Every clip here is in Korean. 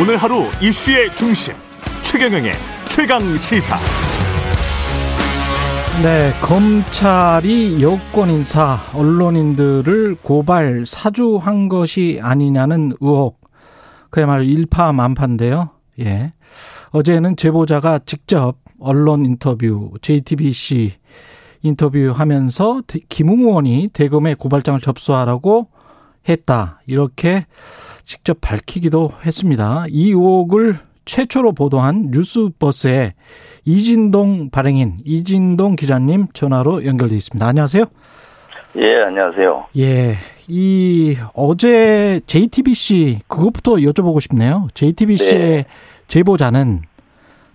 오늘 하루 이슈의 중심 최경영의 최강 시사. 네, 검찰이 여권 인사 언론인들을 고발 사주한 것이 아니냐는 의혹. 그야말로 일파만파인데요. 예. 어제는 제보자가 직접 언론 인터뷰, JTBC 인터뷰하면서 김웅 의원이 대검에 고발장을 접수하라고 했다. 이렇게 직접 밝히기도 했습니다. 이 의혹을 최초로 보도한 뉴스버스의 이진동 발행인 이진동 기자님 전화로 연결돼 있습니다. 안녕하세요. 예, 안녕하세요. 예. 이 어제 JTBC 그것부터 여쭤보고 싶네요. JTBC의 네. 제보자는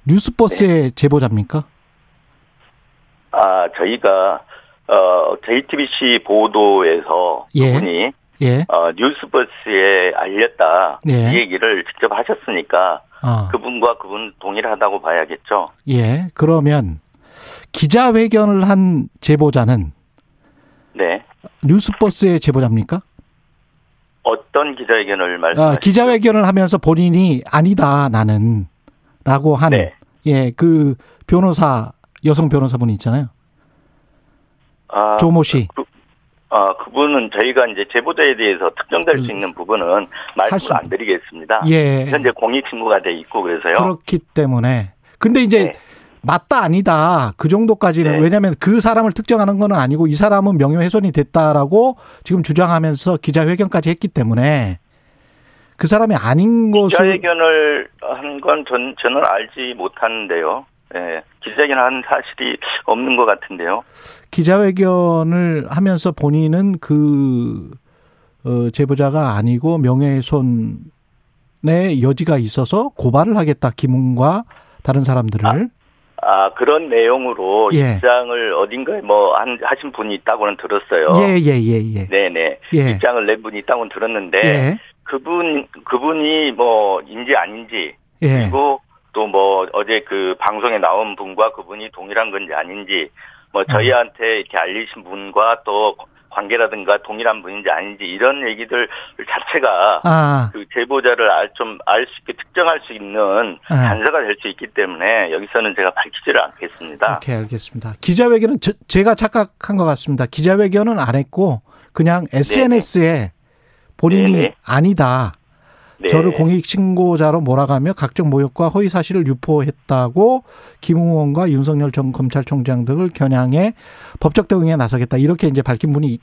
뉴스버스의 네. 제보자입니까? 아, 저희가 어 JTBC 보도에서 예. 그분이 예. 어, 뉴스버스에 알렸다 예. 이 얘기를 직접 하셨으니까 어. 그분과 그분 동일하다고 봐야겠죠. 예. 그러면 기자회견을 한 제보자는 네. 뉴스버스의 제보자입니까? 어떤 기자회견을 말씀하시죠? 아, 기자회견을 하면서 본인이 아니다 나는 라고 한 네. 예, 그 변호사 여성 변호사분이 있잖아요. 아, 조모 씨. 그, 아, 그분은 저희가 이제 제보자에 대해서 특정될 수 음. 있는 부분은 말씀을 수... 안 드리겠습니다. 예. 현재 공익 신고가 돼 있고 그래서요. 그렇기 때문에. 근데 이제 네. 맞다 아니다 그 정도까지는 네. 왜냐하면 그 사람을 특정하는 건 아니고 이 사람은 명예훼손이 됐다라고 지금 주장하면서 기자회견까지 했기 때문에 그 사람이 아닌 것을 기자회견을 한 건 저는 알지 못하는데요. 예, 기자회견한 사실이 없는 것 같은데요. 기자회견을 하면서 본인은 그 어, 제보자가 아니고 명예훼손의 여지가 있어서 고발을 하겠다 김웅과 다른 사람들을. 아, 아 그런 내용으로 예. 입장을 어딘가에 뭐 한, 하신 분이 있다고는 들었어요. 예예예 예, 예, 예, 네네. 예. 입장을 낸 분이 있다고는 들었는데 예. 그분 그분이 뭐 인지 아닌지 그리고 또 뭐 어제 그 방송에 나온 분과 그분이 동일한 건지 아닌지 뭐 저희한테 이렇게 알리신 분과 또 관계라든가 동일한 분인지 아닌지 이런 얘기들 자체가 아. 그 제보자를 알 좀 알 수 있게 특정할 수 있는 아. 단서가 될 수 있기 때문에 여기서는 제가 밝히지를 않겠습니다. 오케이 알겠습니다. 기자회견은 저, 제가 착각한 것 같습니다. 기자회견은 안 했고 그냥 SNS에 네네. 본인이 네네. 아니다. 네. 저를 공익신고자로 몰아가며 각종 모욕과 허위 사실을 유포했다고 김웅 의원과 윤석열 전 검찰총장 등을 겨냥해 법적 대응에 나서겠다 이렇게 이제 밝힌 분이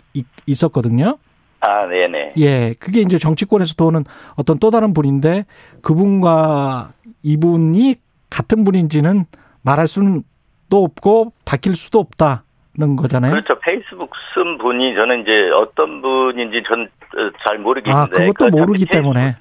있었거든요. 아, 네네. 예, 그게 이제 정치권에서 도는 어떤 또 다른 분인데 그분과 이분이 같은 분인지는 말할 수는 또 없고 바뀔 수도 없다. 는 거잖아요. 그렇죠. 페이스북 쓴 분이 저는 이제 어떤 분인지 전 잘 모르겠는데. 아, 그것도 모르기 때문에.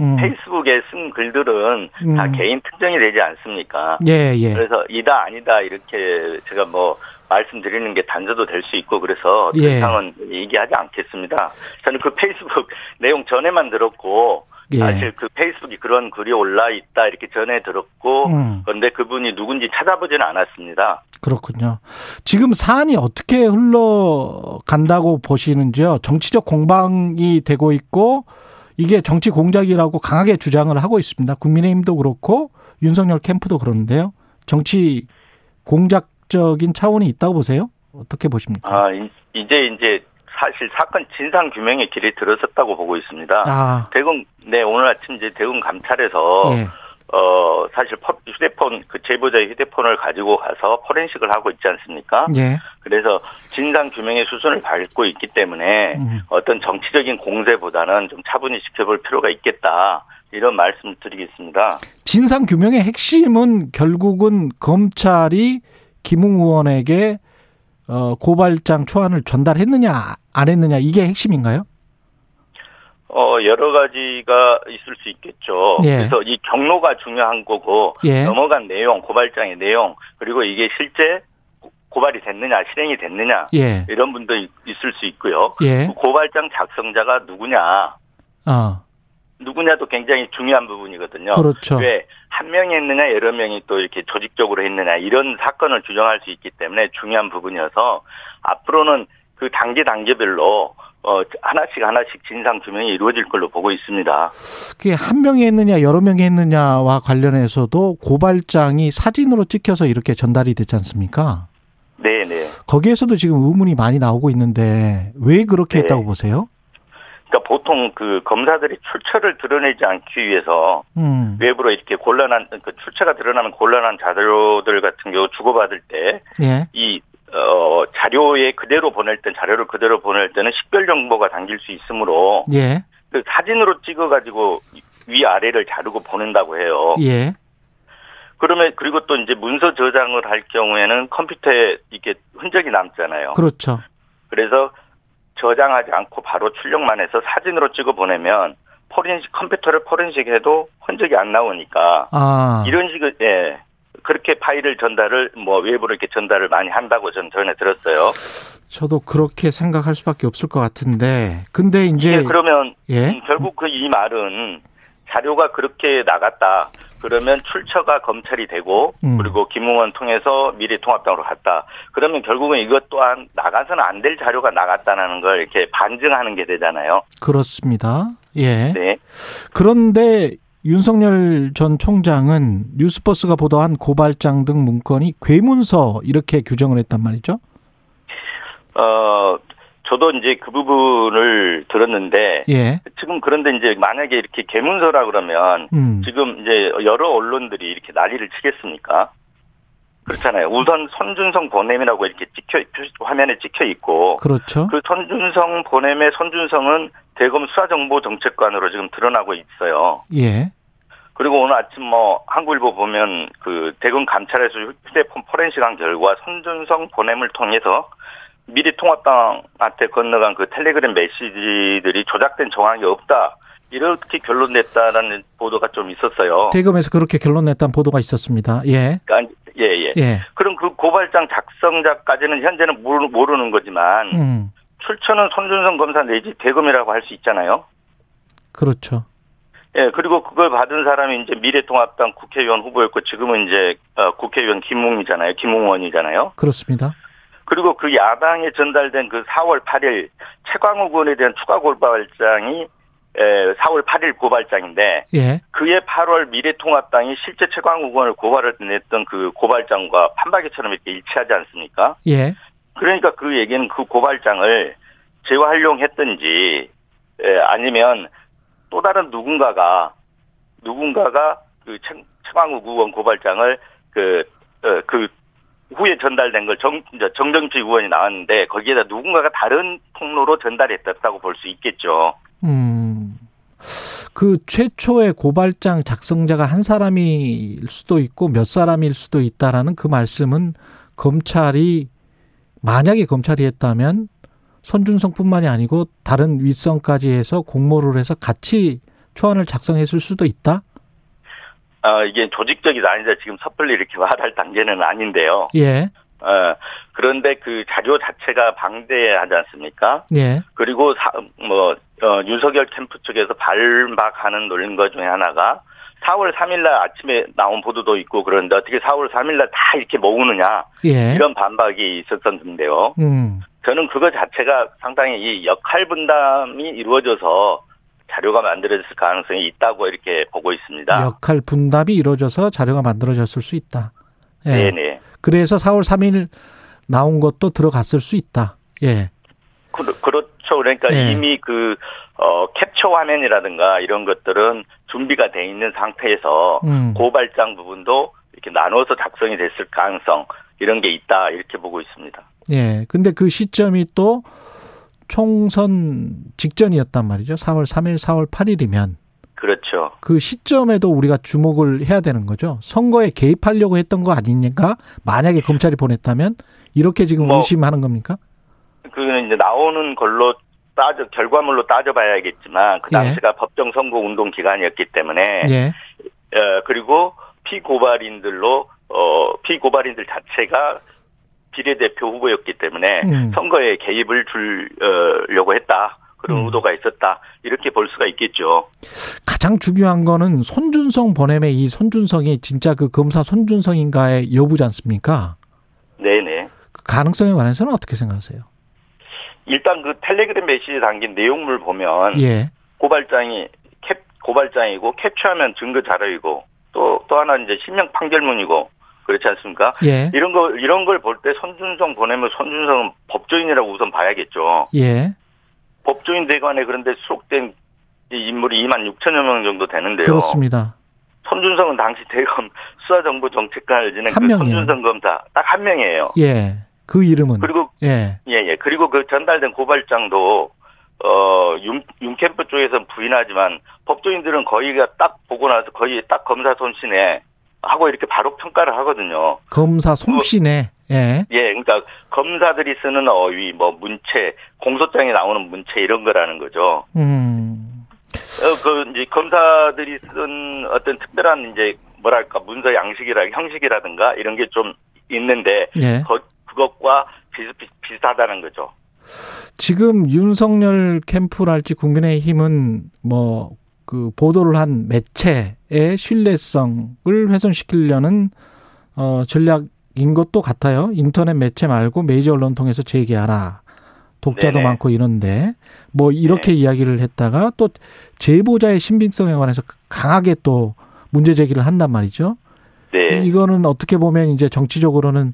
음. 페이스북에 쓴 글들은 음. 다 개인 특정이 되지 않습니까? 예, 예. 그래서 이다 아니다 이렇게 제가 뭐 말씀드리는 게 단서도 될 수 있고 그래서 더 예. 이상은 얘기하지 않겠습니다. 저는 그 페이스북 내용 전에만 들었고 예. 사실 그 페이스북이 그런 글이 올라 있다 이렇게 전에 들었고 음. 그런데 그분이 누군지 찾아보지는 않았습니다. 그렇군요. 지금 사안이 어떻게 흘러간다고 보시는지요? 정치적 공방이 되고 있고 이게 정치 공작이라고 강하게 주장을 하고 있습니다. 국민의힘도 그렇고 윤석열 캠프도 그러는데요. 정치 공작적인 차원이 있다고 보세요? 어떻게 보십니까? 아, 이제 이제 사실 사건 진상 규명의 길이 들어섰다고 보고 있습니다. 아. 대검 네 오늘 아침 이제 대검 감찰에서 예. 어, 사실 휴대폰, 그 제보자의 휴대폰을 가지고 가서 포렌식을 하고 있지 않습니까? 예. 그래서 진상 규명의 수순을 밟고 있기 때문에 음. 어떤 정치적인 공세보다는 좀 차분히 지켜볼 필요가 있겠다. 이런 말씀 을 드리겠습니다. 진상 규명의 핵심은 결국은 검찰이 김웅 의원에게 어, 고발장 초안을 전달했느냐 안 했느냐 이게 핵심인가요? 어, 여러 가지가 있을 수 있겠죠. 예. 그래서 이 경로가 중요한 거고, 예. 넘어간 내용, 고발장의 내용, 그리고 이게 실제 고발이 됐느냐, 실행이 됐느냐, 예. 이런 분도 있을 수 있고요. 예. 그 고발장 작성자가 누구냐, 어. 누구냐도 굉장히 중요한 부분이거든요. 그렇죠. 왜 한 명이 했느냐, 여러 명이 또 이렇게 조직적으로 했느냐, 이런 사건을 규정할 수 있기 때문에 중요한 부분이어서 앞으로는 그 단계 단계별로 어, 하나씩 하나씩 진상 규명이 이루어질 걸로 보고 있습니다. 그게 한 명이 했느냐, 여러 명이 했느냐와 관련해서도 고발장이 사진으로 찍혀서 이렇게 전달이 됐지 않습니까? 네네. 네. 거기에서도 지금 의문이 많이 나오고 있는데 왜 그렇게 네. 했다고 보세요? 그러니까 보통 그 검사들이 출처를 드러내지 않기 위해서 음. 외부로 이렇게 곤란한 그 출처가 드러나면 곤란한 자료들 같은 경우 주고받을 때이 예. 어, 자료에 그대로 보낼 땐 자료를 그대로 보낼 때는 식별 정보가 담길 수 있으므로 예. 그 사진으로 찍어 가지고 위 아래를 자르고 보낸다고 해요. 예. 그러면 그리고 또 이제 문서 저장을 할 경우에는 컴퓨터에 이게 흔적이 남잖아요. 그렇죠. 그래서 저장하지 않고 바로 출력만 해서 사진으로 찍어 보내면 포렌식 컴퓨터를 포렌식해도 흔적이 안 나오니까 아. 이런 식의 예 그렇게 파일을 전달을 뭐 외부로 이렇게 전달을 많이 한다고 전 전에 들었어요. 저도 그렇게 생각할 수밖에 없을 것 같은데 근데 이제 예, 그러면 예? 음, 결국 그 이 말은 자료가 그렇게 나갔다. 그러면 출처가 검찰이 되고 음. 그리고 김웅원 통해서 미래통합당으로 갔다. 그러면 결국은 이것 또한 나가서는 안 될 자료가 나갔다는 걸 이렇게 반증하는 게 되잖아요. 그렇습니다. 예. 네. 그런데 윤석열 전 총장은 뉴스버스가 보도한 고발장 등 문건이 괴문서 이렇게 규정을 했단 말이죠. 어, 저도 이제 그 부분을 들었는데 예. 지금 그런데 이제 만약에 이렇게 개문서라 그러면 음. 지금 이제 여러 언론들이 이렇게 난리를 치겠습니까? 그렇잖아요. 우선 손준성 보냄이라고 이렇게 찍혀 화면에 찍혀 있고 그렇죠. 그 손준성 보냄의 손준성은 대검 수사정보정책관으로 지금 드러나고 있어요. 예. 그리고 오늘 아침 뭐 한국일보 보면 그 대검 감찰에서 휴대폰 포렌식한 결과 손준성 보냄을 통해서 미래통합당한테 건너간 그 텔레그램 메시지들이 조작된 정황이 없다. 이렇게 결론 냈다라는 보도가 좀 있었어요. 대검에서 그렇게 결론 냈다는 보도가 있었습니다. 예. 그러니까 예, 예, 예. 그럼 그 고발장 작성자까지는 현재는 모르는 거지만 음. 출처는 손준성 검사 내지 대검이라고 할 수 있잖아요. 그렇죠. 예, 그리고 그걸 받은 사람이 이제 미래통합당 국회의원 후보였고 지금은 이제 어, 국회의원 김웅이잖아요. 김웅원이잖아요. 그렇습니다. 그리고 그 야당에 전달된 그 4월 8일 최광욱 의원에 대한 추가 고발장이 4월 8일 고발장인데 예. 그해 8월 미래통합당이 실제 최광욱 의원을 고발을 냈던 그 고발장과 판박이처럼 이렇게 일치하지 않습니까? 예. 그러니까 그 얘기는 그 고발장을 재활용했든지 아니면 또 다른 누군가가 누군가가 그 최광욱 의원 고발장을 그, 어, 그 후에 전달된 걸 정, 정정치 의원이 나왔는데 거기에다 누군가가 다른 통로로 전달했다고 볼 수 있겠죠. 음. 그 최초의 고발장 작성자가 한 사람일 수도 있고 몇 사람일 수도 있다라는 그 말씀은 검찰이 만약에 검찰이 했다면 손준성뿐만이 아니고 다른 윗선까지 해서 공모를 해서 같이 초안을 작성했을 수도 있다. 어, 이게 조직적이 아니다 지금 섣불리 이렇게 말할 단계는 아닌데요. 예. 어, 그런데 그 자료 자체가 방대하지 않습니까? 예. 그리고 사, 뭐, 어, 윤석열 캠프 쪽에서 발박하는 논것 중에 하나가 4월 3일 날 아침에 나온 보도도 있고 그런데 어떻게 4월 3일 날 다 이렇게 모으느냐. 예. 이런 반박이 있었었는데요. 음. 저는 그거 자체가 상당히 이 역할 분담이 이루어져서 자료가 만들어졌을 가능성이 있다고 이렇게 보고 있습니다. 역할 분담이 이루어져서 자료가 만들어졌을 수 있다. 예. 네네. 그래서 4월 3일 나온 것도 들어갔을 수 있다. 예. 그, 렇죠 그러니까 예. 이미 그, 어, 캡처 화면이라든가 이런 것들은 준비가 돼 있는 상태에서 음. 고발장 부분도 이렇게 나눠서 작성이 됐을 가능성 이런 게 있다. 이렇게 보고 있습니다. 예. 근데 그 시점이 또 총선 직전이었단 말이죠. 4월 3일, 4월 8일이면. 그렇죠. 그 시점에도 우리가 주목을 해야 되는 거죠. 선거에 개입하려고 했던 거 아니니까 만약에 검찰이 보냈다면 이렇게 지금 뭐, 의심하는 겁니까? 그는 이제 나오는 걸로 따져 결과물로 따져봐야겠지만 그 예. 당시가 예. 법정 선거 운동 기간이었기 때문에 예. 어, 그리고 피고발인들로 어 피고발인들 자체가 비례대표 후보였기 때문에 음. 선거에 개입을 주려고 했다. 그런 음. 의도가 있었다. 이렇게 볼 수가 있겠죠. 가장 중요한 거는 손준성 보냄의 이 손준성이 진짜 그 검사 손준성인가의 여부지 않습니까? 네네. 그 가능성에 관해서는 어떻게 생각하세요? 일단 그 텔레그램 메시지에 담긴 내용물 보면 예. 고발장이 캡 고발장이고 캡처하면 증거 자료이고 또 또 하나 이제 실명 판결문이고 그렇지 않습니까? 예. 이런 거 이런 걸 볼 때 손준성 보내면 손준성은 법조인이라고 우선 봐야겠죠. 예. 법조인 대관에 그런데 수록된 인물이 2만 6천여 명 정도 되는데요. 그렇습니다. 손준성은 당시 대검 수사정보정책관을 지낸 그 손준성 검사 딱 한 명이에요. 예. 그 이름은 그리고 예. 예, 예. 그리고 그 전달된 고발장도 어, 윤, 윤캠프 쪽에서 부인하지만 법조인들은 거의가 딱 보고 나서 거의 딱 검사 손신에 하고 이렇게 바로 평가를 하거든요. 검사 솜씨네. 예. 예, 그러니까 검사들이 쓰는 어휘, 뭐 문체, 공소장에 나오는 문체 이런 거라는 거죠. 음. 어, 그 이제 검사들이 쓴 어떤 특별한 이제 뭐랄까 문서 양식이라 형식이라든가 이런 게 좀 있는데 예. 그, 그것과 비슷 비슷하다는 거죠. 지금 윤석열 캠프랄지 국민의힘은 뭐 그 보도를 한 매체의 신뢰성을 훼손시키려는 어 전략인 것도 같아요. 인터넷 매체 말고 메이저 언론 통해서 제기하라. 독자도 네네. 많고 이런데 뭐 이렇게 네. 이야기를 했다가 또 제보자의 신빙성에 관해서 강하게 또 문제 제기를 한단 말이죠. 네. 이거는 어떻게 보면 이제 정치적으로는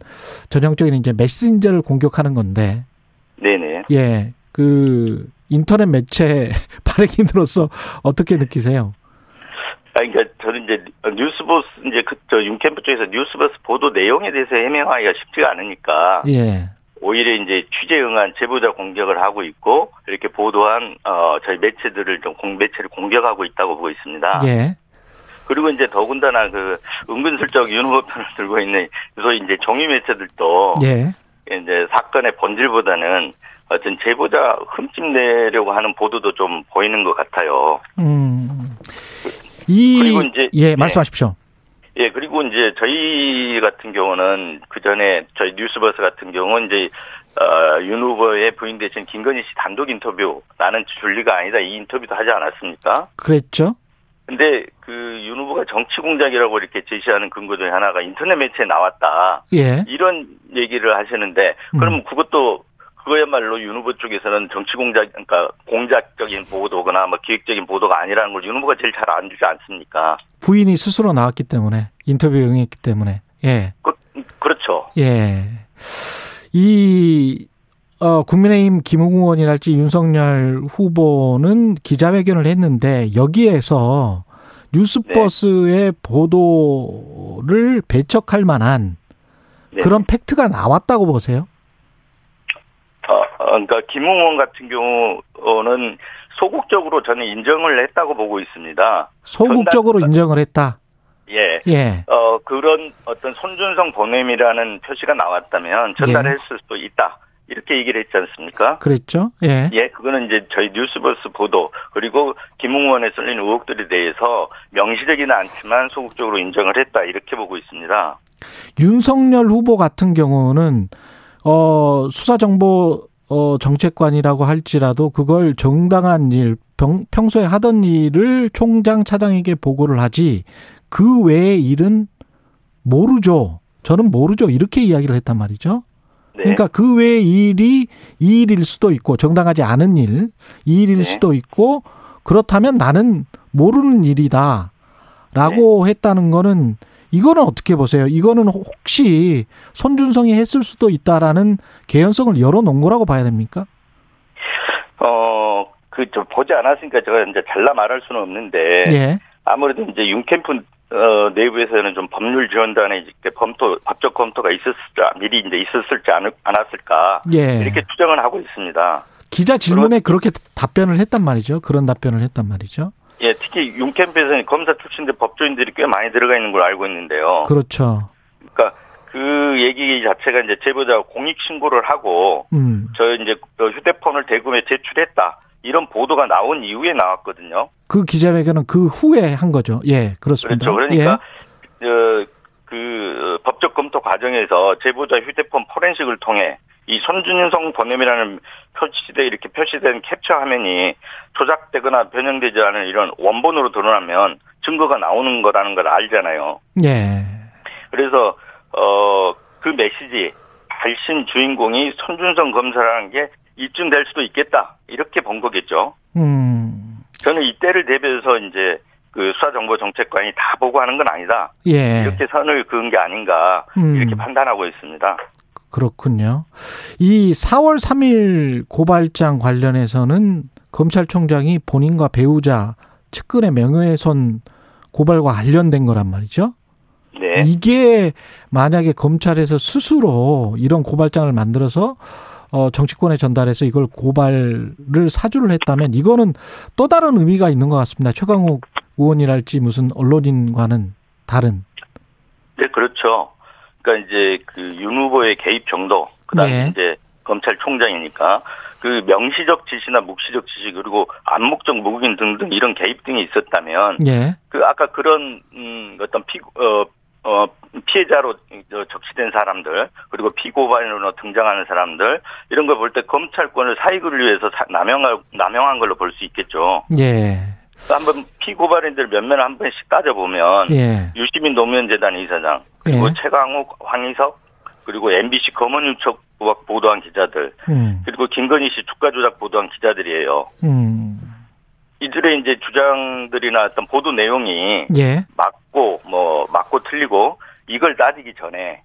전형적인 이제 메신저를 공격하는 건데. 네네. 예. 그 인터넷 매체 발행인으로서 어떻게 느끼세요? 아, 그러니까 저는 이제 뉴스보스 이제 그저 윤캠프 쪽에서 뉴스보스 보도 내용에 대해서 해명하기가 쉽지가 않으니까. 예. 오히려 이제 취재 응한 제보자 공격을 하고 있고 이렇게 보도한 어 저희 매체들을 좀 공, 매체를 공격하고 있다고 보고 있습니다. 예. 그리고 이제 더군다나 그 은근슬쩍 윤 후보 편을 들고 있는 소위 이제 정유 매체들도 예. 이제 사건의 본질보다는 어떤 제보자 흠집 내려고 하는 보도도 좀 보이는 것 같아요. 음. 이 그리고 이제 예 네. 말씀하십시오. 예 그리고 이제 저희 같은 경우는 그 전에 저희 뉴스버스 같은 경우는 이제 어, 윤 후보의 부인 대신 김건희 씨 단독 인터뷰 나는 줄리가 아니다 이 인터뷰도 하지 않았습니까? 그랬죠. 근데 그 윤 후보가 정치 공작이라고 이렇게 제시하는 근거 중에 하나가 인터넷 매체에 나왔다. 예. 이런 얘기를 하시는데 그러면 음. 그것도 그거야말로 윤 후보 쪽에서는 정치 공작, 그러니까 공작적인 보도거나 뭐 기획적인 보도가 아니라는 걸 윤 후보가 제일 잘 안 주지 않습니까? 부인이 스스로 나왔기 때문에 인터뷰 응했기 때문에 예. 그, 그렇죠. 예. 이 어, 국민의힘 김웅 의원이랄지 윤석열 후보는 기자회견을 했는데 여기에서 뉴스버스의 네. 보도를 배척할 만한 네. 그런 팩트가 나왔다고 보세요? 그러니까 김웅원 같은 경우는 소극적으로 저는 인정을 했다고 보고 있습니다. 소극적으로 인정을 했다. 예. 예. 어 그런 어떤 손준성 보냄이라는 표시가 나왔다면 전달했을 예. 수도 있다. 이렇게 얘기를 했지 않습니까? 그랬죠. 예. 예, 그거는 이제 저희 뉴스버스 보도 그리고 김웅원에 쏠린 의혹들에 대해서 명시되지는 않지만 소극적으로 인정을 했다 이렇게 보고 있습니다. 윤석열 후보 같은 경우는 어 수사 정보 어, 정책관이라고 할지라도 그걸 정당한 일, 병, 평소에 하던 일을 총장 차장에게 보고를 하지 그 외의 일은 모르죠. 저는 모르죠. 이렇게 이야기를 했단 말이죠. 네. 그러니까 그 외의 일이 이 일일 수도 있고 정당하지 않은 일, 이 일일 네. 수도 있고 그렇다면 나는 모르는 일이다. 라고 네. 했다는 거는 이거는 어떻게 보세요? 이거는 혹시 손준성이 했을 수도 있다라는 개연성을 열어놓은 거라고 봐야 됩니까? 어, 그, 저, 보지 않았으니까 제가 이제 잘라 말할 수는 없는데. 예. 아무래도 이제 윤캠프 어, 내부에서는 좀 법률 지원단의 이제 검토, 법적 검토가 있었을지, 미리 이제 있었을지 않, 않았을까. 예. 이렇게 추정을 하고 있습니다. 기자 질문에 그렇게 답변을 했단 말이죠. 그런 답변을 했단 말이죠. 예, 특히 윤캠프에서는 검사 출신들 법조인들이 꽤 많이 들어가 있는 걸 알고 있는데요. 그렇죠. 그러니까 그 얘기 자체가 이제 제보자가 공익 신고를 하고 음. 저 이제 그 휴대폰을 대금에 제출했다. 이런 보도가 나온 이후에 나왔거든요. 그 기자회견은 그 후에 한 거죠. 예, 그렇습니다. 그렇죠. 그러니까 예. 어, 그 법적 검토 과정에서 제보자 휴대폰 포렌식을 통해 이 손준성 번냄이라는 표시돼 이렇게 표시된 캡처 화면이 조작되거나 변형되지 않은 이런 원본으로 드러나면 증거가 나오는 거라는 걸 알잖아요. 예. 그래서 어 그 메시지 발신 주인공이 손준성 검사라는 게 입증될 수도 있겠다 이렇게 본 거겠죠. 음. 저는 이때를 대비해서 이제 그 수사정보정책관이 다 보고 하는 건 아니다. 예. 이렇게 선을 그은 게 아닌가 음. 이렇게 판단하고 있습니다. 그렇군요. 이 4월 3일 고발장 관련해서는 검찰총장이 본인과 배우자 측근의 명예훼손 고발과 관련된 거란 말이죠. 네. 이게 만약에 검찰에서 스스로 이런 고발장을 만들어서 어 정치권에 전달해서 이걸 고발을 사주를 했다면 이거는 또 다른 의미가 있는 것 같습니다. 최강욱 의원이랄지 무슨 언론인과는 다른. 네, 그렇죠. 그러니까 이제 그 윤 후보의 개입 정도, 그다음에 네. 이제 검찰총장이니까 그 명시적 지시나 묵시적 지시 그리고 암묵적 무국인 등등 이런 개입 등이 있었다면 예. 그 아까 그런 음 어떤 피 어, 어 피해자로 적시된 사람들 그리고 피고발인으로 등장하는 사람들 이런 걸 볼 때 검찰권을 사익을 위해서 남용할 남용한 걸로 볼 수 있겠죠. 예. 한번 피고발인들 몇 명 한 번씩 따져보면 예. 유시민 노무현재단 이사장 그리고 예. 최강욱 황희석 그리고 MBC 검언유착 보도한 기자들 음. 그리고 김건희 씨 주가 조작 보도한 기자들이에요. 음. 이들의 이제 주장들이나 어떤 보도 내용이 예. 맞고 뭐 맞고 틀리고 이걸 따지기 전에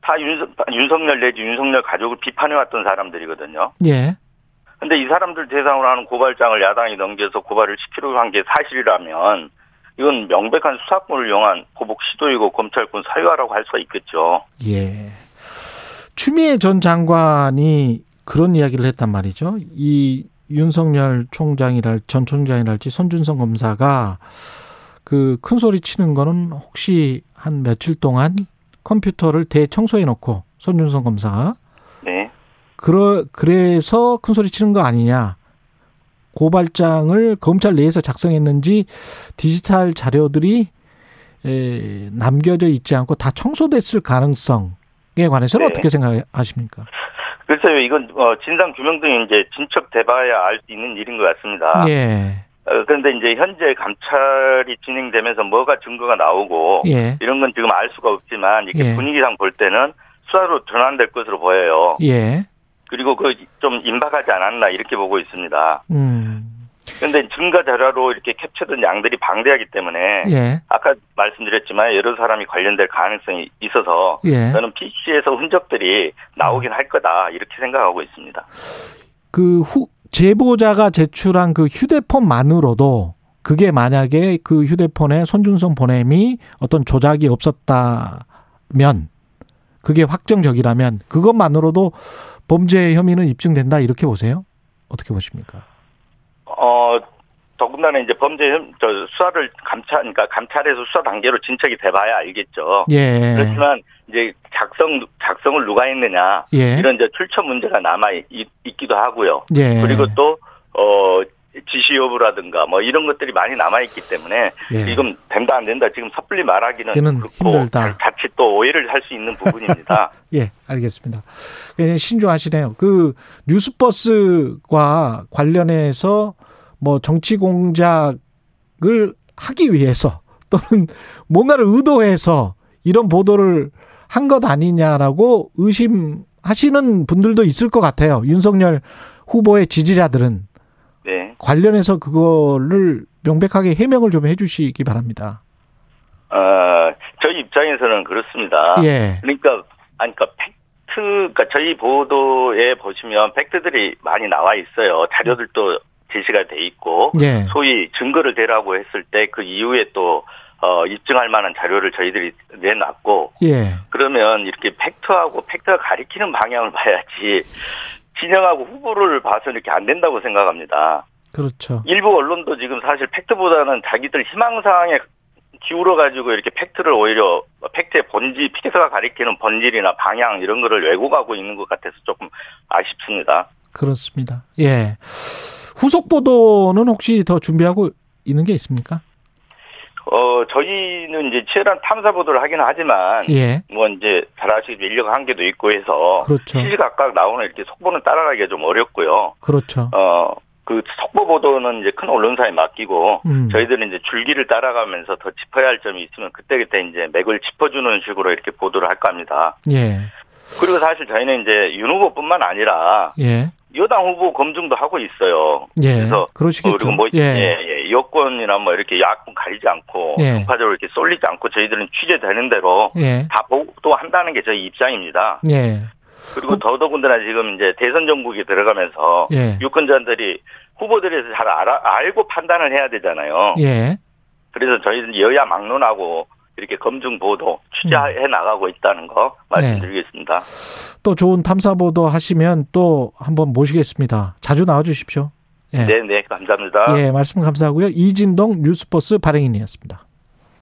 다 윤석, 윤석열 내지 윤석열 가족을 비판해왔던 사람들이거든요. 예. 근데 이 사람들 대상으로 하는 고발장을 야당이 넘겨서 고발을 시키려고 한 게 사실이라면 이건 명백한 수사권을 이용한 보복 시도이고 검찰권 사유화라고 할 수가 있겠죠. 예. 추미애 전 장관이 그런 이야기를 했단 말이죠. 이 윤석열 총장이랄 전 총장이랄지 손준성 검사가 그 큰 소리 치는 거는 혹시 한 며칠 동안 컴퓨터를 대청소해 놓고 손준성 검사가 그러, 그래서 큰 소리 치는 거 아니냐. 고발장을 검찰 내에서 작성했는지 디지털 자료들이 에, 남겨져 있지 않고 다 청소됐을 가능성에 관해서는 네. 어떻게 생각하십니까? 글쎄요, 이건 어, 진상 규명 등이 이제 진척 돼봐야 알 수 있는 일인 것 같습니다. 예. 어, 그런데 이제 현재 감찰이 진행되면서 뭐가 증거가 나오고 예. 이런 건 지금 알 수가 없지만 이렇게 예. 분위기상 볼 때는 수사로 전환될 것으로 보여요. 예. 그리고 그 좀 임박하지 않았나 이렇게 보고 있습니다. 음. 그런데 증거 자료로 이렇게 캡처된 양들이 방대하기 때문에 예. 아까 말씀드렸지만 여러 사람이 관련될 가능성이 있어서 예. 저는 PC에서 흔적들이 나오긴 할 거다 이렇게 생각하고 있습니다. 그 후, 제보자가 제출한 그 휴대폰만으로도 그게 만약에 그 휴대폰에 손준성 보냄이 어떤 조작이 없었다면 그게 확정적이라면 그것만으로도 범죄 혐의는 입증된다 이렇게 보세요? 어떻게 보십니까? 어 더군다나 이제 범죄 저 수사를 감찰 그러니까 감찰에서 수사 단계로 진척이 돼봐야 알겠죠. 예. 그렇지만 이제 작성 작성을 누가 했느냐 예. 이런 이제 출처 문제가 남아 있, 기도 하고요. 예. 그리고 또어 지시 여부라든가 뭐 이런 것들이 많이 남아있기 때문에 예. 지금 된다 안 된다 지금 섣불리 말하기는 힘들다. 자칫 또 오해를 할 수 있는 부분입니다. 예, 알겠습니다. 예, 신조하시네요. 그 뉴스버스과 관련해서 뭐 정치 공작을 하기 위해서 또는 뭔가를 의도해서 이런 보도를 한 것 아니냐라고 의심하시는 분들도 있을 것 같아요. 윤석열 후보의 지지자들은 네. 관련해서 그거를 명백하게 해명을 좀 해주시기 바랍니다. 어, 저희 입장에서는 그렇습니다. 예. 그러니까, 아니, 그러니까 팩트, 그러니까 저희 보도에 보시면 팩트들이 많이 나와 있어요. 자료들도 제시가 돼 있고, 예. 소위 증거를 대라고 했을 때 그 이후에 또 어, 입증할 만한 자료를 저희들이 내놨고, 예. 그러면 이렇게 팩트하고 팩트가 가리키는 방향을 봐야지, 진영하고 후보를 봐서 이렇게 안 된다고 생각합니다. 그렇죠. 일부 언론도 지금 사실 팩트보다는 자기들 희망사항에 기울어 가지고 이렇게 팩트를 오히려 팩트의 본질, 팩트가 가리키는 본질이나 방향 이런 거를 왜곡하고 있는 것 같아서 조금 아쉽습니다. 그렇습니다. 예. 후속 보도는 혹시 더 준비하고 있는 게 있습니까? 어, 저희는 이제 치열한 탐사 보도를 하기는 하지만, 예. 뭐 이제 잘 아시겠지만 인력 한계도 있고 해서, 그렇죠. 시시각각 나오는 이렇게 속보는 따라가기가 좀 어렵고요. 그렇죠. 어, 그 속보 보도는 이제 큰 언론사에 맡기고, 음. 저희들은 이제 줄기를 따라가면서 더 짚어야 할 점이 있으면 그때그때 이제 맥을 짚어주는 식으로 이렇게 보도를 할까 합니다. 예. 그리고 사실 저희는 이제 윤 후보뿐만 아니라, 예. 여당 후보 검증도 하고 있어요. 예. 그래서 그러시겠죠. 그리고 뭐 예. 예, 예. 여권이나 뭐 이렇게 야권 가리지 않고 예. 편파적으로 이렇게 쏠리지 않고 저희들은 취재되는 대로 예. 다 보도한다는 게 저희 입장입니다. 예. 그리고 그, 더더군다나 지금 이제 대선 정국에 들어가면서 예. 유권자들이 후보들에서 잘 알아, 알고 판단을 해야 되잖아요. 예. 그래서 저희는 여야 막론하고 이렇게 검증 보도 취재해 음. 나가고 있다는 거 말씀드리겠습니다. 네. 또 좋은 탐사 보도 하시면 또 한번 모시겠습니다. 자주 나와 주십시오. 예. 네, 네, 감사합니다. 예, 말씀 감사하고요. 이진동 뉴스버스 발행인이었습니다.